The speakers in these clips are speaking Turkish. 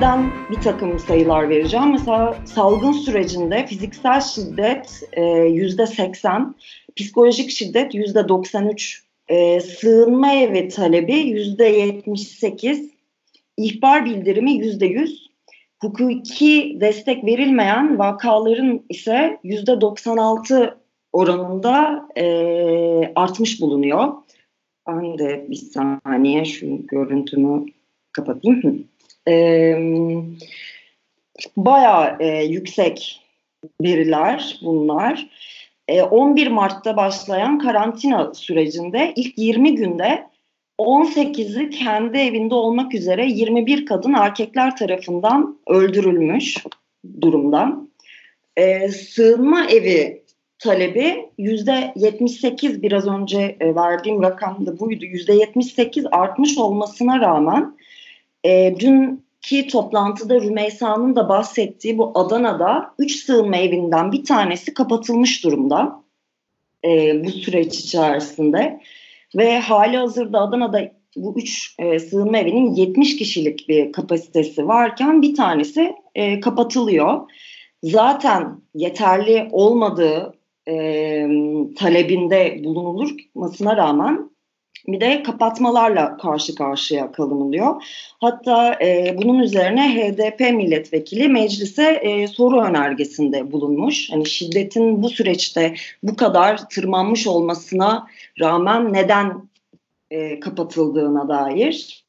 Türkiye'den bir takım sayılar vereceğim. Mesela salgın sürecinde fiziksel şiddet e, yüzde 80, psikolojik şiddet yüzde 93, e, sığınma evi talebi yüzde 78, ihbar bildirimi yüzde 100, hukuki destek verilmeyen vakaların ise yüzde 96 oranında e, artmış bulunuyor. Ben de bir saniye şu görüntümü kapatayım. E, bayağı e, yüksek veriler bunlar. E, 11 Mart'ta başlayan karantina sürecinde ilk 20 günde 18'i kendi evinde olmak üzere 21 kadın erkekler tarafından öldürülmüş durumda. E, sığınma evi talebi yüzde 78 biraz önce verdiğim rakam da buydu. Yüzde 78 artmış olmasına rağmen e, dünkü toplantıda Rümeysa'nın da bahsettiği bu Adana'da 3 sığınma evinden bir tanesi kapatılmış durumda e, bu süreç içerisinde. Ve hali hazırda Adana'da bu 3 e, sığınma evinin 70 kişilik bir kapasitesi varken bir tanesi e, kapatılıyor. Zaten yeterli olmadığı e, talebinde bulunulmasına rağmen bir de kapatmalarla karşı karşıya kalınılıyor. Hatta e, bunun üzerine HDP milletvekili meclise e, soru önergesinde bulunmuş. Hani şiddetin bu süreçte bu kadar tırmanmış olmasına rağmen neden e, kapatıldığına dair.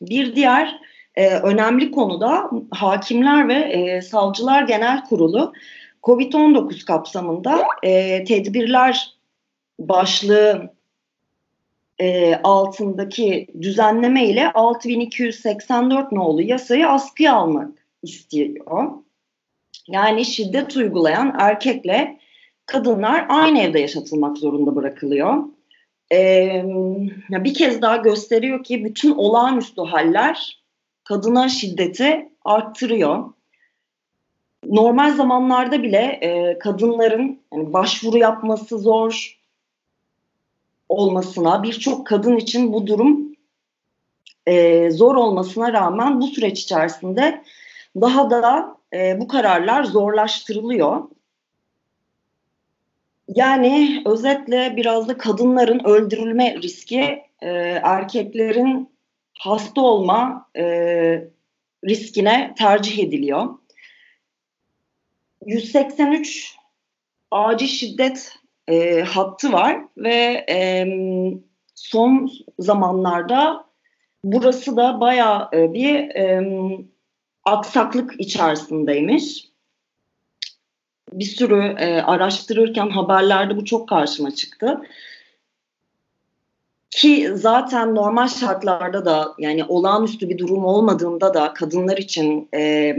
Bir diğer e, önemli konu da Hakimler ve e, Savcılar Genel Kurulu COVID-19 kapsamında e, tedbirler başlığı e, altındaki düzenleme ile 6284 nolu yasayı askıya almak istiyor. Yani şiddet uygulayan erkekle kadınlar aynı evde yaşatılmak zorunda bırakılıyor. Ee, bir kez daha gösteriyor ki bütün olağanüstü haller kadına şiddeti arttırıyor. Normal zamanlarda bile e, kadınların yani başvuru yapması zor, olmasına, birçok kadın için bu durum e, zor olmasına rağmen bu süreç içerisinde daha da e, bu kararlar zorlaştırılıyor. Yani özetle biraz da kadınların öldürülme riski e, erkeklerin hasta olma e, riskine tercih ediliyor. 183 acil şiddet e, hattı var ve e, son zamanlarda burası da bayağı e, bir e, aksaklık içerisindeymiş. Bir sürü e, araştırırken haberlerde bu çok karşıma çıktı. Ki zaten normal şartlarda da yani olağanüstü bir durum olmadığında da kadınlar için e,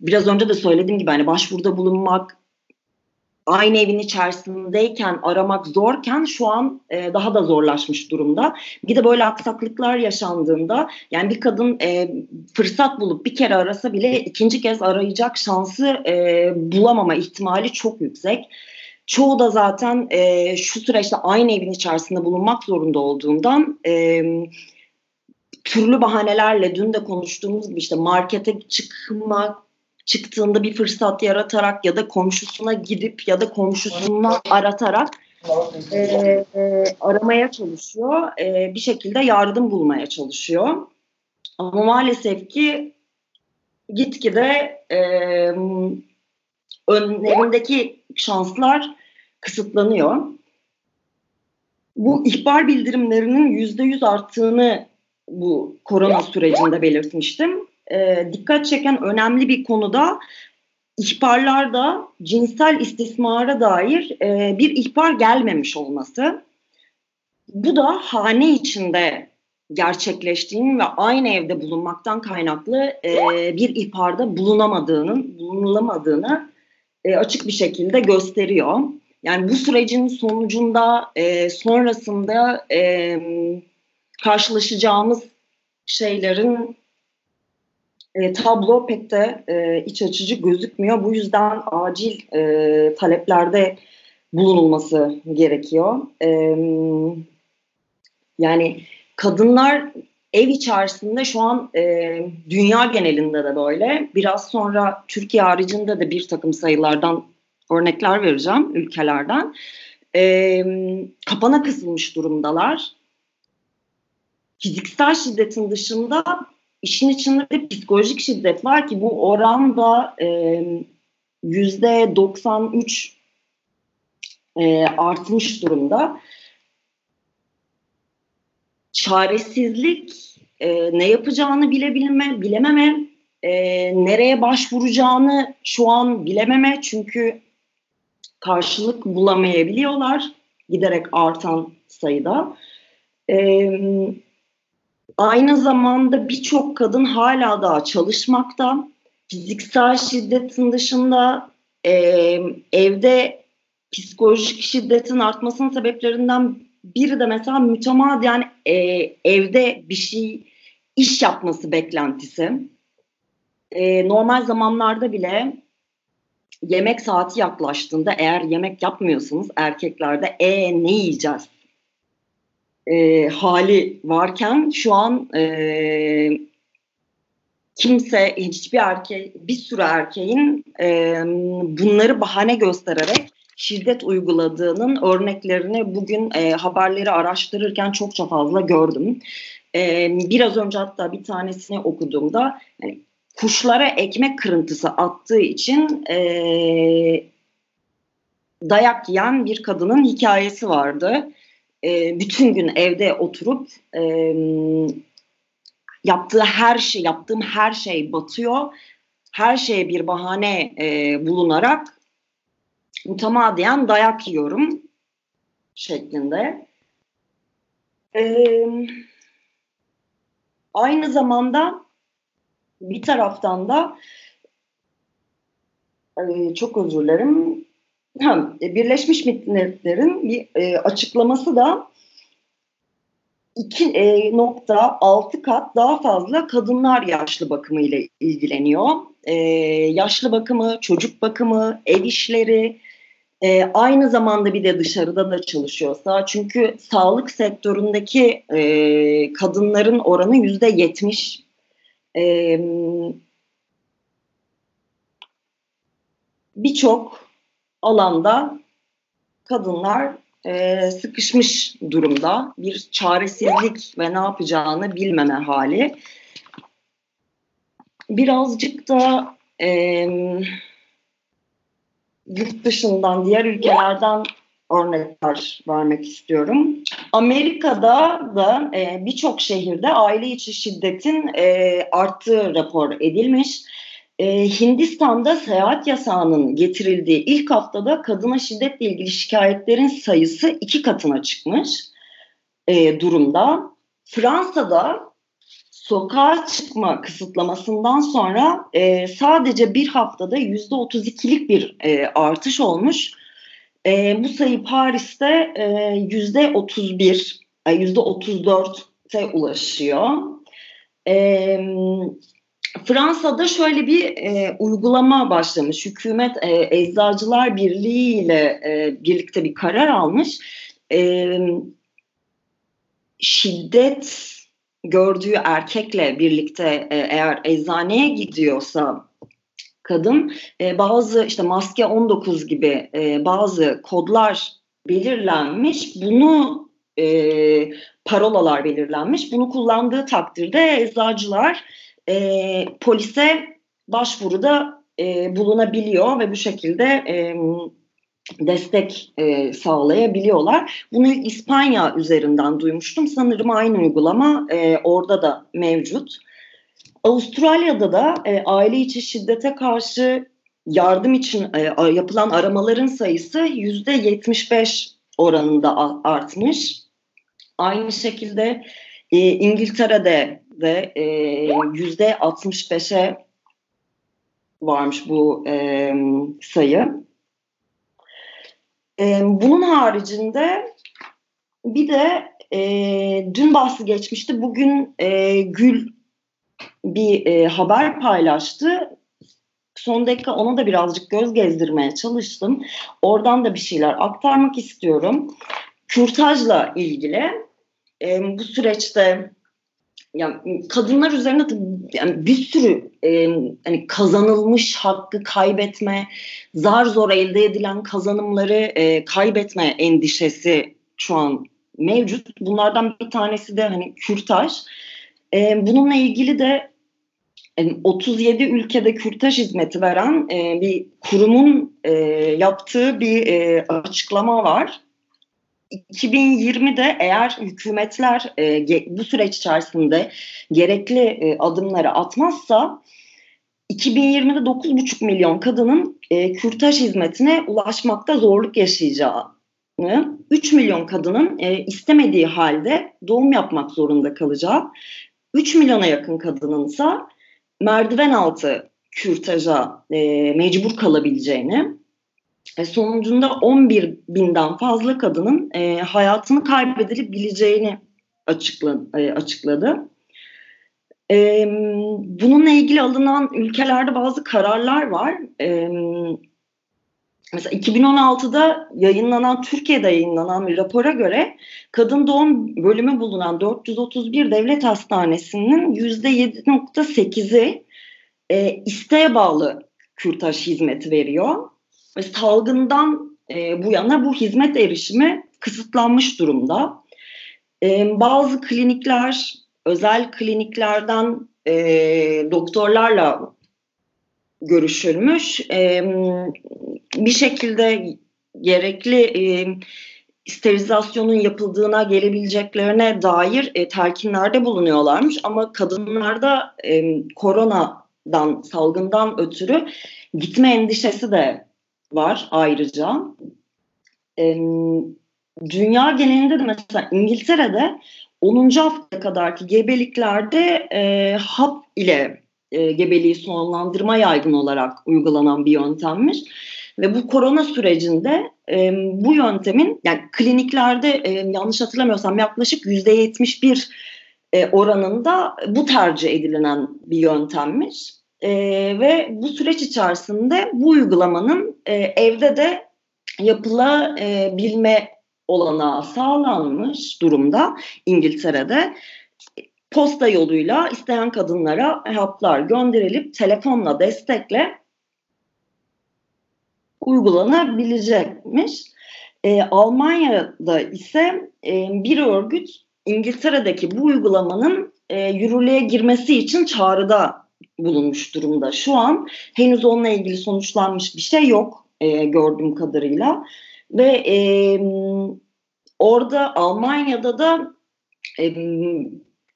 biraz önce de söylediğim gibi hani başvuruda bulunmak aynı evin içerisindeyken aramak zorken şu an e, daha da zorlaşmış durumda. Bir de böyle aksaklıklar yaşandığında yani bir kadın e, fırsat bulup bir kere arasa bile ikinci kez arayacak şansı e, bulamama ihtimali çok yüksek. Çoğu da zaten e, şu süreçte aynı evin içerisinde bulunmak zorunda olduğundan e, türlü bahanelerle dün de konuştuğumuz gibi işte markete çıkmak çıktığında bir fırsat yaratarak ya da komşusuna gidip ya da komşusunu aratarak e, e, aramaya çalışıyor. E, bir şekilde yardım bulmaya çalışıyor. Ama maalesef ki gitgide e, önlerindeki şanslar kısıtlanıyor. Bu ihbar bildirimlerinin yüzde yüz arttığını bu korona sürecinde belirtmiştim e, dikkat çeken önemli bir konuda ihbarlarda cinsel istismara dair e, bir ihbar gelmemiş olması. Bu da hane içinde gerçekleştiğini ve aynı evde bulunmaktan kaynaklı e, bir ihbarda bulunamadığının, bulunulamadığını e, açık bir şekilde gösteriyor. Yani bu sürecin sonucunda e, sonrasında e, karşılaşacağımız şeylerin e, tablo pek de e, iç açıcı gözükmüyor. Bu yüzden acil e, taleplerde bulunulması gerekiyor. E, yani kadınlar ev içerisinde şu an e, dünya genelinde de böyle. Biraz sonra Türkiye haricinde de bir takım sayılardan örnekler vereceğim ülkelerden. E, kapana kısılmış durumdalar. Fiziksel şiddetin dışında işin içinde de psikolojik şiddet var ki bu oran da yüzde 93 e, artmış durumda. Çaresizlik, e, ne yapacağını bilebilme, bilememe, e, nereye başvuracağını şu an bilememe çünkü karşılık bulamayabiliyorlar giderek artan sayıda. E, aynı zamanda birçok kadın hala daha çalışmakta. Fiziksel şiddetin dışında e, evde psikolojik şiddetin artmasının sebeplerinden biri de mesela mütemadiyen e, evde bir şey iş yapması beklentisi. E, normal zamanlarda bile yemek saati yaklaştığında eğer yemek yapmıyorsanız erkeklerde e ne yiyeceğiz e, hali varken şu an e, kimse hiçbir erkek bir sürü erkeğin e, bunları bahane göstererek şiddet uyguladığının örneklerini bugün e, haberleri araştırırken çokça fazla gördüm. E, biraz önce hatta bir tanesini okuduğumda yani kuşlara ekmek kırıntısı attığı için e, dayak yiyen bir kadının hikayesi vardı. E, bütün gün evde oturup e, yaptığı her şey, yaptığım her şey batıyor. Her şeye bir bahane e, bulunarak mütemadiyen dayak yiyorum şeklinde. Ee, aynı zamanda bir taraftan da e, çok özür dilerim Birleşmiş Milletler'in bir e, açıklaması da 2.6 e, kat daha fazla kadınlar yaşlı bakımı ile ilgileniyor. E, yaşlı bakımı, çocuk bakımı, ev işleri, e, aynı zamanda bir de dışarıda da çalışıyorsa çünkü sağlık sektöründeki e, kadınların oranı yüzde yetmiş. E, Birçok alanda kadınlar e, sıkışmış durumda. Bir çaresizlik ve ne yapacağını bilmeme hali. Birazcık da e, yurt dışından, diğer ülkelerden örnekler vermek istiyorum. Amerika'da da e, birçok şehirde aile içi şiddetin e, arttığı rapor edilmiş. E, Hindistan'da seyahat yasağının getirildiği ilk haftada kadına şiddetle ilgili şikayetlerin sayısı iki katına çıkmış e, durumda. Fransa'da sokağa çıkma kısıtlamasından sonra e, sadece bir haftada yüzde otuz ikilik bir e, artış olmuş. E, bu sayı Paris'te e, yüzde otuz bir, e, yüzde otuz dörtte ulaşıyor. E, Fransa'da şöyle bir e, uygulama başlamış. Hükümet e, Eczacılar Birliği ile e, birlikte bir karar almış. E, şiddet gördüğü erkekle birlikte e, eğer eczaneye gidiyorsa kadın e, bazı işte maske 19 gibi e, bazı kodlar belirlenmiş. Bunu e, parolalar belirlenmiş. Bunu kullandığı takdirde eczacılar e, polise başvuruda e, bulunabiliyor ve bu şekilde e, destek e, sağlayabiliyorlar. Bunu İspanya üzerinden duymuştum. Sanırım aynı uygulama e, orada da mevcut. Avustralya'da da e, aile içi şiddete karşı yardım için e, yapılan aramaların sayısı yüzde 75 oranında artmış. Aynı şekilde e, İngiltere'de de e, yüzde 65'e varmış bu e, sayı. E, bunun haricinde bir de e, dün bahsi geçmişti. Bugün e, Gül bir e, haber paylaştı. Son dakika ona da birazcık göz gezdirmeye çalıştım. Oradan da bir şeyler aktarmak istiyorum. Kürtajla ilgili e, bu süreçte yani kadınlar üzerine yani bir sürü e, hani kazanılmış hakkı kaybetme, zar zor elde edilen kazanımları e, kaybetme endişesi şu an mevcut. Bunlardan bir tanesi de hani kürtaj. E, bununla ilgili de 37 ülkede kürtaj hizmeti veren e, bir kurumun e, yaptığı bir e, açıklama var. 2020'de eğer hükümetler e, bu süreç içerisinde gerekli e, adımları atmazsa 2020'de 9,5 milyon kadının e, kürtaj hizmetine ulaşmakta zorluk yaşayacağını, 3 milyon kadının e, istemediği halde doğum yapmak zorunda kalacağı, 3 milyona yakın kadının ise merdiven altı kürtaja e, mecbur kalabileceğini ve sonucunda 11 binden fazla kadının e, hayatını kaybedilebileceğini açıkladı. E, açıkladı. E, bununla ilgili alınan ülkelerde bazı kararlar var. E, mesela 2016'da yayınlanan, Türkiye'de yayınlanan bir rapora göre kadın doğum bölümü bulunan 431 devlet hastanesinin %7.8'i e, isteğe bağlı kürtaj hizmeti veriyor. Ve salgından e, bu yana bu hizmet erişimi kısıtlanmış durumda. E, bazı klinikler, özel kliniklerden e, doktorlarla görüşülmüş. E, bir şekilde gerekli e, sterilizasyonun yapıldığına gelebileceklerine dair e, telkinlerde bulunuyorlarmış. Ama kadınlarda e, koronadan, salgından ötürü gitme endişesi de var ayrıca. E, dünya genelinde de mesela İngiltere'de 10. haftaya kadarki gebeliklerde e, hap ile e, gebeliği sonlandırma yaygın olarak uygulanan bir yöntemmiş. Ve bu korona sürecinde e, bu yöntemin yani kliniklerde e, yanlış hatırlamıyorsam yaklaşık yüzde yetmiş bir e, oranında bu tercih edilen bir yöntemmiş. E, ve bu süreç içerisinde bu uygulamanın e, evde de yapılabilme olanağı sağlanmış durumda İngiltere'de. Posta yoluyla isteyen kadınlara haplar gönderilip telefonla destekle uygulanabilecekmiş. E, Almanya'da ise e, bir örgüt İngiltere'deki bu uygulamanın e, yürürlüğe girmesi için çağrıda bulunmuş durumda. Şu an henüz onunla ilgili sonuçlanmış bir şey yok e, gördüğüm kadarıyla. Ve e, orada Almanya'da da e,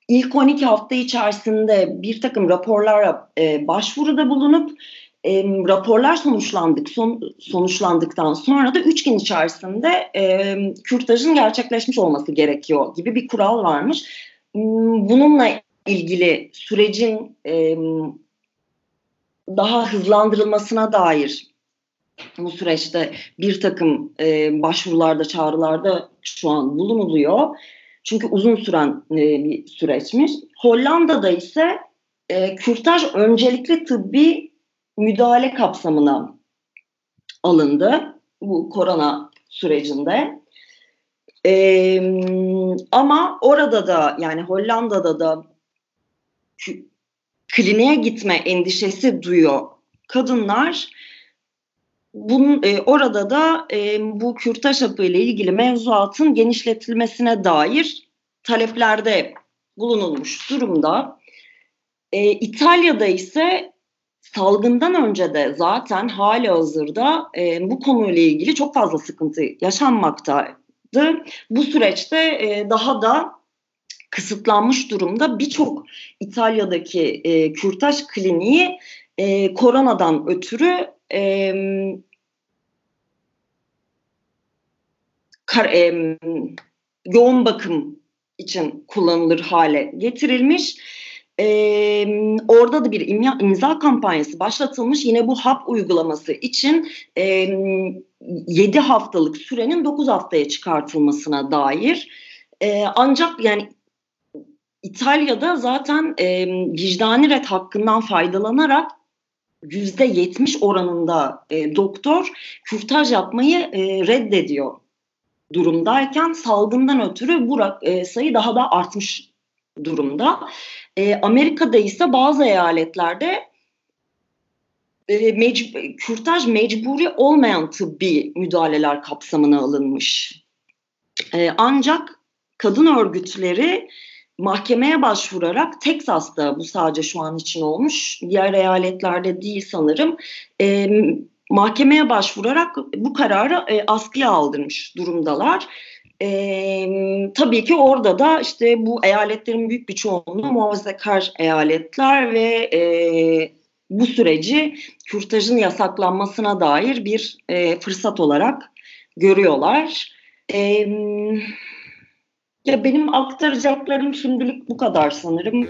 ilk 12 hafta içerisinde bir takım raporlara e, başvuruda bulunup e, raporlar sonuçlandık son, sonuçlandıktan sonra da 3 gün içerisinde e, kürtajın gerçekleşmiş olması gerekiyor gibi bir kural varmış. Bununla ilgili sürecin e, daha hızlandırılmasına dair bu süreçte bir takım e, başvurularda, çağrılarda şu an bulunuluyor. Çünkü uzun süren e, bir süreçmiş. Hollanda'da ise e, kürtaj öncelikli tıbbi müdahale kapsamına alındı bu korona sürecinde. Ee, ama orada da yani Hollanda'da da kliniğe gitme endişesi duyuyor kadınlar. Bunun, e, orada da e, bu kürtaj hapı ile ilgili mevzuatın genişletilmesine dair taleplerde bulunulmuş durumda. E, İtalya'da ise salgından önce de zaten hali hazırda e, bu konuyla ilgili çok fazla sıkıntı yaşanmaktaydı. Bu süreçte e, daha da kısıtlanmış durumda birçok İtalya'daki e, kürtaj kliniği e, koronadan ötürü e, kar, e, yoğun bakım için kullanılır hale getirilmiş. Ee, orada da bir imza, imza kampanyası başlatılmış. Yine bu hap uygulaması için e, 7 haftalık sürenin 9 haftaya çıkartılmasına dair. E, ancak yani İtalya'da zaten e, vicdani ret hakkından faydalanarak yüzde yetmiş oranında e, doktor kürtaj yapmayı e, reddediyor durumdayken salgından ötürü bu e, sayı daha da artmış durumda. E, Amerika'da ise bazı eyaletlerde e, mec- kürtaj mecburi olmayan tıbbi müdahaleler kapsamına alınmış. E, ancak kadın örgütleri mahkemeye başvurarak Teksas'ta bu sadece şu an için olmuş diğer eyaletlerde değil sanırım e, mahkemeye başvurarak bu kararı e, askıya aldırmış durumdalar. E, tabii ki orada da işte bu eyaletlerin büyük bir çoğunluğu muhafazakar eyaletler ve e, bu süreci kürtajın yasaklanmasına dair bir e, fırsat olarak görüyorlar. E, ya benim aktaracaklarım şimdilik bu kadar sanırım.